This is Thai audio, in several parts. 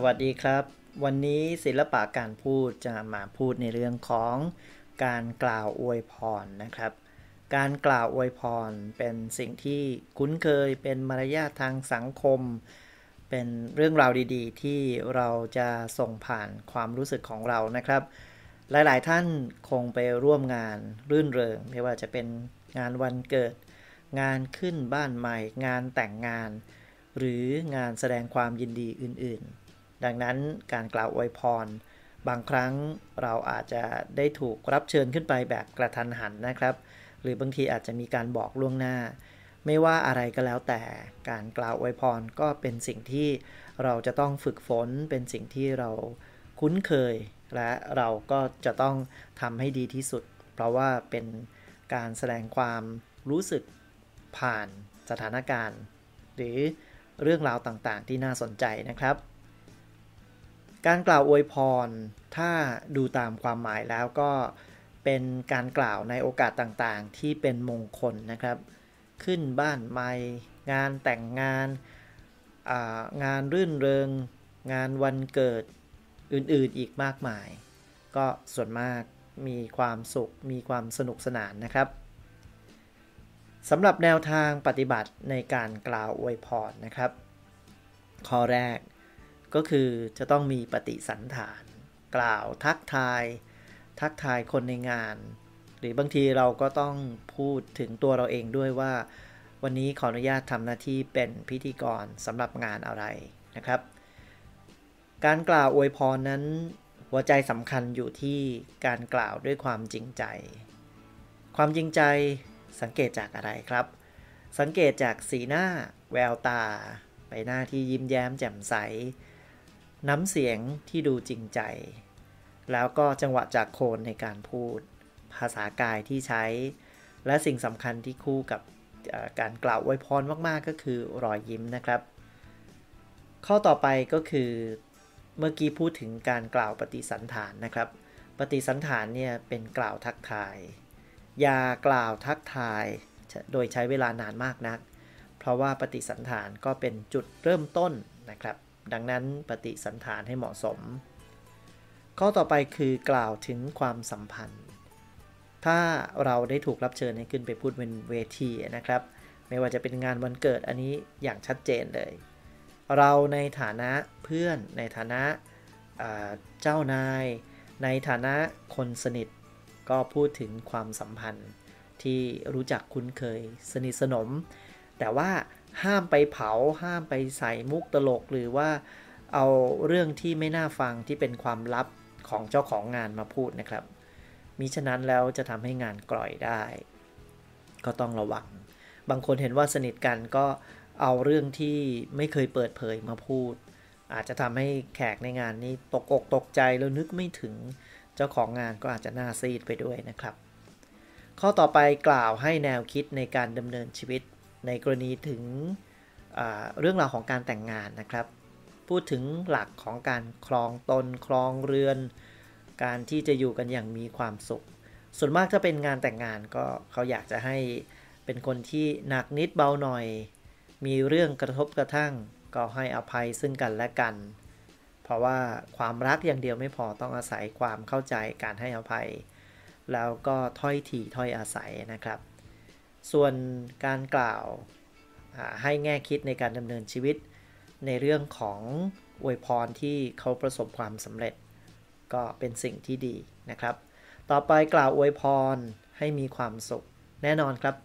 สวัสดีครับ วันนี้ศิลปะการพูดจะมาพูดในเรื่องของการกล่าวอวยพรนะครับ การกล่าวอวยพรเป็นสิ่งที่คุ้นเคยเป็นมารยาททางสังคม เป็นเรื่องราวดีๆ ที่เราจะส่งผ่านความรู้สึกของเรานะครับ หลายๆท่านคงไปร่วมงานรื่นเริง ไม่ว่าจะเป็นงานวันเกิด งานขึ้นบ้านใหม่ งานแต่งงานหรืองานแสดงความยินดีอื่น ๆ ดังนั้นการกล่าวอวยพร บางครั้งเราอาจจะได้ถูกรับเชิญขึ้นไปแบบกระทันหันนะครับ หรือบางทีอาจจะมีการบอกล่วงหน้า ไม่ว่าอะไรก็แล้วแต่การกล่าวอวยพรก็เป็นสิ่งที่เราจะต้องฝึกฝนเป็นสิ่งที่เราคุ้นเคย และเราก็จะต้องทำให้ดีที่สุด เพราะว่าเป็นการแสดงความรู้สึกผ่านสถานการณ์ หรือเรื่องราวต่างๆ ที่น่าสนใจนะครับ การกล่าวอวยพร ถ้าดูตามความหมายแล้วก็เป็นการกล่าวในโอกาสต่างๆ ที่เป็นมงคลนะครับ ขึ้นบ้านใหม่ งานแต่งงานงานรื่นเริง งานวันเกิดอื่นๆอีกมากมาย ก็ส่วนมากมีความสุข มีความสนุกสนานนะครับสำหรับแนวทางปฏิบัติในการกล่าวอวยพรนะครับ ข้อแรก ก็คือจะต้องมีปฏิสันฐาน กล่าวทักทาย ทักทายคนในงาน หรือบางทีเราก็ต้องพูดถึงตัวเราเองด้วยว่า วันนี้ขออนุญาตทำหน้าที่เป็นพิธีกรสำหรับงานอะไรนะครับ การกล่าวอวยพรนั้น หัวใจสำคัญอยู่ที่การกล่าวด้วยความจริงใจ ความจริงใจสังเกตจากอะไรครับ สังเกตจากสีหน้า แววตา ใบหน้าที่ยิ้มแย้มแจ่มใส น้ำเสียงที่ดูจริงใจ แล้วก็จังหวะจากโคนในการพูด ภาษากายที่ใช้ และสิ่งสำคัญที่คู่กับการกล่าวไวยพรมากๆก็คือรอยยิ้มนะครับ ข้อต่อไปก็คือเมื่อกี้พูดถึงการกล่าวปฏิสันฐานนะครับ ปฏิสันฐานเนี่ยเป็นกล่าวทักทาย อย่ากล่าวทักทาย โดยใช้เวลานานมากนัก เพราะว่าปฏิสันฐานก็เป็นจุดเริ่มต้นนะครับ ดังนั้นปฏิสันฐานให้เหมาะสม ข้อต่อไปคือกล่าวถึงความสัมพันธ์ ถ้าเราได้ถูกรับเชิญให้ขึ้นไปพูดบนเวทีนะครับ ไม่ว่าจะเป็นงานวันเกิดอันนี้อย่างชัดเจนเลย เราในฐานะเพื่อน ในฐานะเจ้านาย ในฐานะคนสนิทก็พูดถึงความสัมพันธ์ที่รู้จักคุ้นเคยสนิทสนม แต่ว่า ห้ามไปเผา ห้ามไปใส่มุกตลกหรือว่าเอาเรื่องที่ไม่น่าฟังที่เป็นความลับของเจ้าของงานมาพูดนะครับ มิฉะนั้นแล้วจะทำให้งานกร่อยได้ ก็ต้องระวัง บางคนเห็นว่าสนิทกันก็เอาเรื่องที่ไม่เคยเปิดเผยมาพูด อาจจะทำให้แขกในงานนี้ตกอกตกใจแล้วนึกไม่ถึงเจ้าของงานก็อาจจะน่าซีดไปด้วยนะครับ ข้อต่อไปกล่าวให้แนวคิดในการดำเนินชีวิต ในกรณีถึงเรื่องราวของการแต่งงานนะครับ พูดถึงหลักของการครองตนครองเรือน การที่จะอยู่กันอย่างมีความสุข ส่วนมากถ้าเป็นงานแต่งงานก็เขาอยากจะให้เป็นคนที่หนักนิดเบาหน่อย มีเรื่องกระทบกระทั่ง ก็ให้อภัยซึ่งกันและกัน เพราะว่าความรักอย่างเดียวไม่พอต้องอาศัยความเข้าใจการให้อภัย แล้วก็ถ้อยทีถ้อยอาศัยนะครับ ส่วนการกล่าวให้แง่คิดในการดำเนินชีวิต ในเรื่องของอวยพรที่เขาประสบความสำเร็จ ก็เป็นสิ่งที่ดีนะครับ ต่อไปกล่าวอวยพรให้มีความสุข แน่นอนครับ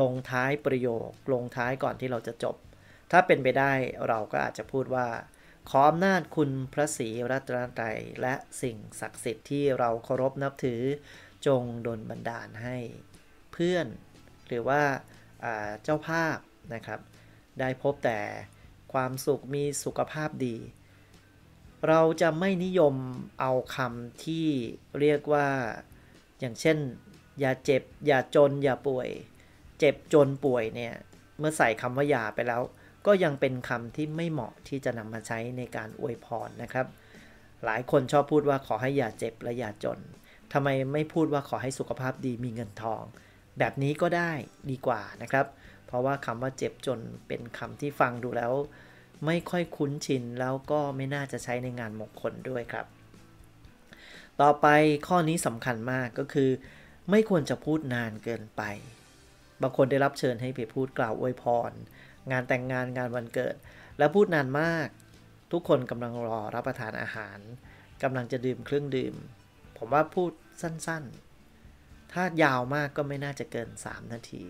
ลงท้ายประโยค ลงท้ายก่อนที่เราจะจบ ถ้าเป็นไปได้เราก็อาจจะพูดว่า ขออำนาจคุณพระศรีรัตนตรัยและสิ่งศักดิ์สิทธิ์ที่เราเคารพนับถือจงดลบันดาลให้ เพื่อน หรือว่าเจ้าภาพนะครับ ได้พบแต่ความสุขมีสุขภาพดี เราจะไม่นิยมเอาคำที่เรียกว่าอย่างเช่น อย่าเจ็บ อย่าจน อย่าป่วย เจ็บจนป่วยเนี่ย เมื่อใส่คำว่าอย่าไปแล้ว ก็ยังเป็นคำที่ไม่เหมาะที่จะนำมาใช้ในการอวยพรนะครับ หลายคนชอบพูดว่าขอให้อย่าเจ็บและอย่าจนทำไมไม่พูดว่าขอให้สุขภาพดีมีเงินทอง แบบนี้ก็ได้ดีกว่านะครับ เพราะว่าคำว่าเจ็บจนเป็นคำที่ฟังดูแล้ว ไม่ค่อยคุ้นชินแล้วก็ไม่น่าจะใช้ในงานมงคลด้วยครับ ต่อไปข้อนี้สำคัญมากก็คือ ไม่ควรจะพูดนานเกินไป บางคนได้รับเชิญให้ไปพูดกล่าวอวยพร งานแต่งงานงานวันเกิด แล้วพูดนานมาก ทุกคนกำลังรอรับประทานอาหารกำลังจะดื่มเครื่องดื่ม ผมว่าพูดสั้นๆ ถ้ายาวมากก็ไม่น่าจะเกิน 3 นาที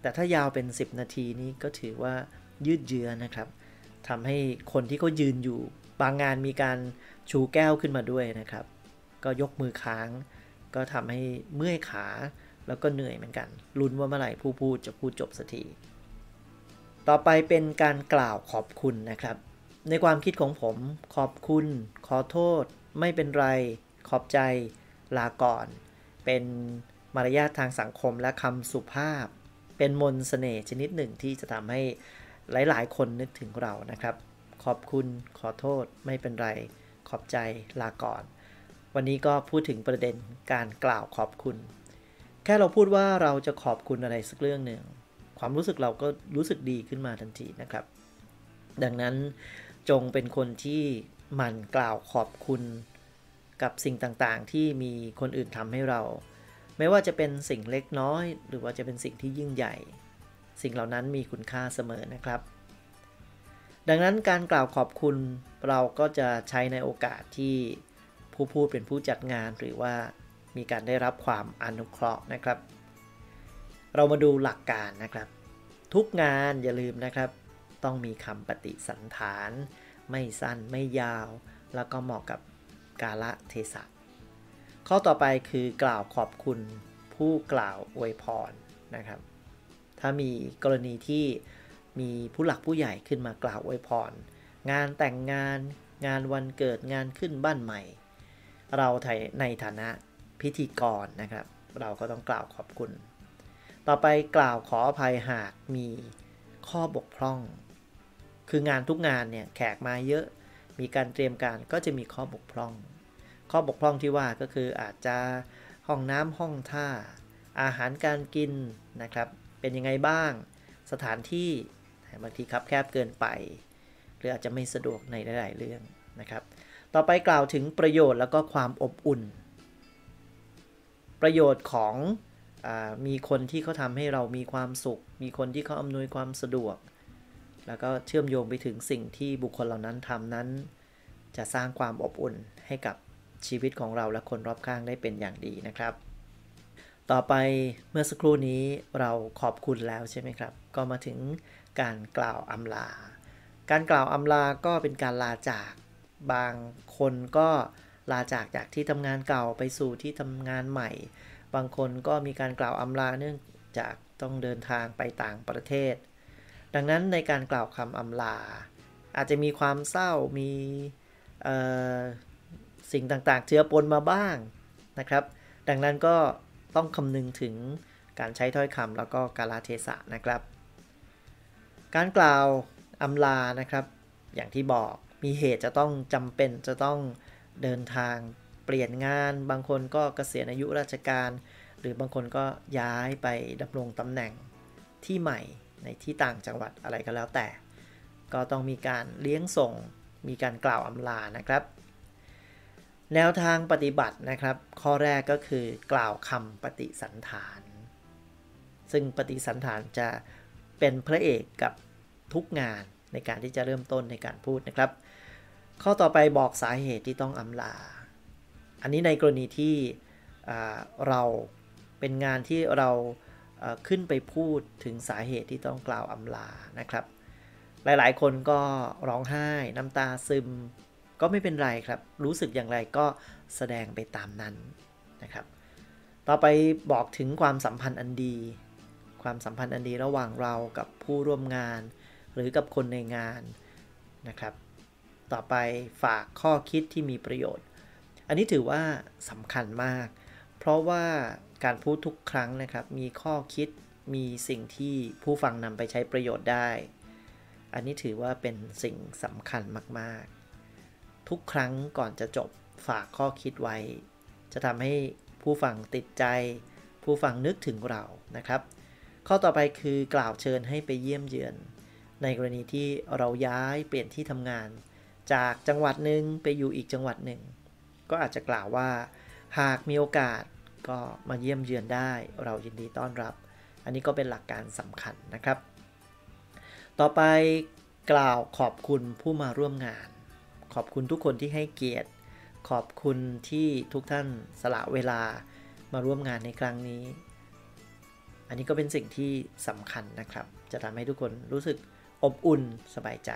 แต่ถ้ายาวเป็น 10 นาทีนี้ก็ถือว่ายืดเยื้อนะครับทำให้คนที่เขายืนอยู่บางงานมีการชูแก้วขึ้นมาด้วยนะครับ ก็ยกมือค้าง ก็ทำให้เมื่อยขาแล้วก็เหนื่อยเหมือนกันลุ้นว่าเมื่อไหร่ผู้พูดจะพูดจบสักทีต่อไปเป็นการกล่าวขอบคุณนะครับ ในความคิดของผมขอบคุณ ขอโทษ ไม่เป็นไร ขอบใจ ลาก่อน เป็นมารยาททางสังคมและคำสุภาพ เป็นมนสเสน่ห์ชนิดหนึ่งที่จะทำให้หลาย ๆ คนนึกถึงเรานะครับ ขอบคุณขอโทษไม่เป็นไร ขอบใจลาก่อน วันนี้ก็พูดถึงประเด็นการกล่าวขอบคุณ แค่เราพูดว่าเราจะขอบคุณอะไรสักเรื่องหนึ่ง ความรู้สึกเราก็รู้สึกดีขึ้นมาทันทีนะครับ ดังนั้นจงเป็นคนที่หมั่นกล่าวขอบคุณ กับสิ่งต่างๆ ที่มีคนอื่นทำให้เรา ไม่ว่าจะเป็นสิ่งเล็กน้อย หรือว่าจะเป็นสิ่งที่ยิ่งใหญ่ สิ่งเหล่านั้นมีคุณค่าเสมอนะครับ ดังนั้นการกล่าวขอบคุณเราก็จะใช้ในโอกาสที่ผู้พูดเป็นผู้จัดงานหรือว่ามีการได้รับความอนุเคราะห์นะครับ เรามาดูหลักการนะครับ ทุกงานอย่าลืมนะครับ ต้องมีคำปฏิสันฐาน ไม่สั้นไม่ยาว แล้วก็เหมาะกับ กาละเทศะ ข้อต่อไปคือกล่าวขอบคุณผู้กล่าวอวยพรนะครับ ถ้ามีกรณีที่มีผู้หลักผู้ใหญ่ขึ้นมากล่าวอวยพร งานแต่งงาน งานวันเกิดงานขึ้นบ้านใหม่ เราในฐานะพิธีกรนะครับ เราก็ต้องกล่าวขอบคุณ ต่อไปกล่าวขออภัยหากมีข้อบกพร่อง คืองานทุกงานเนี่ยแขกมาเยอะ มีการเตรียมการก็จะมีข้อบกพร่อง ข้อบกพร่องที่ว่าก็คืออาจจะห้องน้ำห้องท่า อาหารการกินนะครับ เป็นยังไงบ้าง สถานที่บางทีครับแคบเกินไป หรืออาจจะไม่สะดวกในหลาย ๆ เรื่องนะครับ ต่อไปกล่าวถึงประโยชน์แล้วก็ความอบอุ่น ประโยชน์ของอมีคนที่เขาทำให้เรามีความสุข มีคนที่เขาอำนวยความสะดวก แล้วก็เชื่อมโยงไปถึงสิ่งที่บุคคลเหล่านั้นทำนั้น จะสร้างความอบอุ่นให้กับชีวิตของเราและคนรอบข้างได้เป็นอย่างดีนะครับ ต่อไปเมื่อสักครู่นี้เราขอบคุณแล้วใช่ไหมครับ ก็มาถึงการกล่าวอำลา การกล่าวอำลาก็เป็นการลาจากบางคนก็ลาจากจากที่ทำงานเก่าไปสู่ที่ทำงานใหม่ บางคนก็มีการกล่าวอำลาเนื่องจากต้องเดินทางไปต่างประเทศ ดังนั้นในการกล่าวคำอำลา อาจจะมีความเศร้ามีสิ่งต่างๆ เจือปนมาบ้างนะครับ ดังนั้นก็ต้องคำนึงถึงการใช้ถ้อยคำแล้วก็กาลเทศะนะครับ การกล่าวอำลานะครับ อย่างที่บอกมีเหตุจะต้องจำเป็นจะต้องเดินทางเปลี่ยนงาน บางคนก็เกษียณอายุราชการ หรือบางคนก็ย้ายไปดำรงตำแหน่งที่ใหม่ ในที่ต่างจังหวัดอะไรก็แล้วแต่ ก็ต้องมีการเลี้ยงส่ง มีการกล่าวอำลานะครับ แนวทางปฏิบัตินะครับ ข้อแรกก็คือกล่าวคำปฏิสันฐาน ซึ่งปฏิสันฐานจะเป็นพระเอกกับทุกงานในการที่จะเริ่มต้นในการพูดนะครับ ข้อต่อไปบอกสาเหตุที่ต้องอำลา อันนี้ในกรณีที่เราเป็นงานที่เรา ขึ้นไปพูดถึงสาเหตุที่ต้องกล่าวอำลานะครับ หลายๆ คนก็ร้องไห้น้ำตาซึม ก็ไม่เป็นไรครับ รู้สึกอย่างไรก็แสดงไปตามนั้นนะครับ ต่อไปบอกถึงความสัมพันธ์อันดี ความสัมพันธ์อันดีระหว่างเรากับผู้ร่วมงาน หรือกับคนในงานนะครับ ต่อไปฝากข้อคิดที่มีประโยชน์ อันนี้ถือว่าสำคัญมาก เพราะว่า การพูดทุกครั้งนะครับ มีข้อคิดมีสิ่งที่ผู้ฟังนำไปใช้ประโยชน์ได้ อันนี้ถือว่าเป็นสิ่งสำคัญมากๆ ทุกครั้งก่อนจะจบฝากข้อคิดไว้ จะทำให้ผู้ฟังติดใจ ผู้ฟังนึกถึงเรานะครับ ข้อต่อไปคือกล่าวเชิญให้ไปเยี่ยมเยือน ในกรณีที่เราย้ายเปลี่ยนที่ทำงาน จากจังหวัดหนึ่งไปอยู่อีกจังหวัดหนึ่งก็อาจจะกล่าวว่า หากมีโอกาส ก็มาเยี่ยมเยือนได้ เรายินดีต้อนรับ อันนี้ก็เป็นหลักการสำคัญนะครับ ต่อไปกล่าวขอบคุณผู้มาร่วมงาน ขอบคุณทุกคนที่ให้เกียรติ ขอบคุณที่ทุกท่านสละเวลามาร่วมงานในครั้งนี้ อันนี้ก็เป็นสิ่งที่สำคัญนะครับ จะทำให้ทุกคนรู้สึกอบอุ่นสบายใจ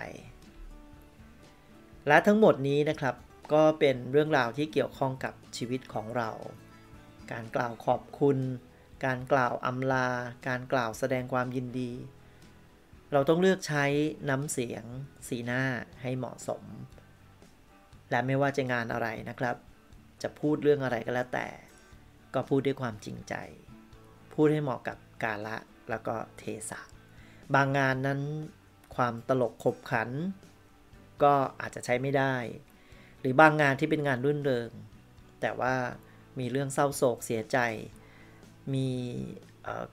และทั้งหมดนี้นะครับก็เป็นเรื่องราวที่เกี่ยวข้องกับชีวิตของเรา การกล่าวขอบคุณ การกล่าวอำลา การกล่าวแสดงความยินดี เราต้องเลือกใช้น้ำเสียง สีหน้าให้เหมาะสม และไม่ว่าจะงานอะไรนะครับ จะพูดเรื่องอะไรก็แล้วแต่ ก็พูดด้วยความจริงใจ พูดให้เหมาะกับกาละแล้วก็เทศะ บางงานนั้นความตลกขบขัน ก็อาจจะใช้ไม่ได้ หรือบางงานที่เป็นงานรื่นเริง แต่ว่า มีเรื่องเศร้าโศกเสียใจ มี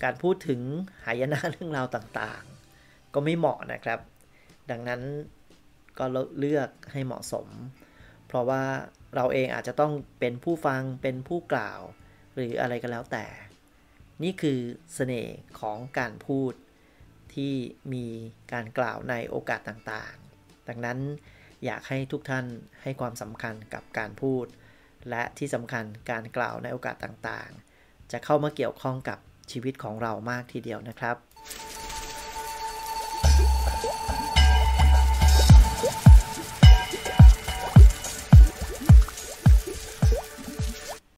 การพูดถึงหายนะเรื่องราวต่างๆ ก็ไม่เหมาะนะครับ ดังนั้นก็เลือกให้เหมาะสม เพราะว่าเราเองอาจจะต้องเป็นผู้ฟังเป็นผู้กล่าว หรืออะไรก็แล้วแต่ นี่คือเสน่ห์ของการพูดที่มีการกล่าวในโอกาสต่างๆ ดังนั้นอยากให้ทุกท่านให้ความสำคัญกับการพูด และที่สำคัญการกล่าวในโอกาสต่างๆ จะเข้ามาเกี่ยวข้องกับชีวิตของเรามากทีเดียวนะครับ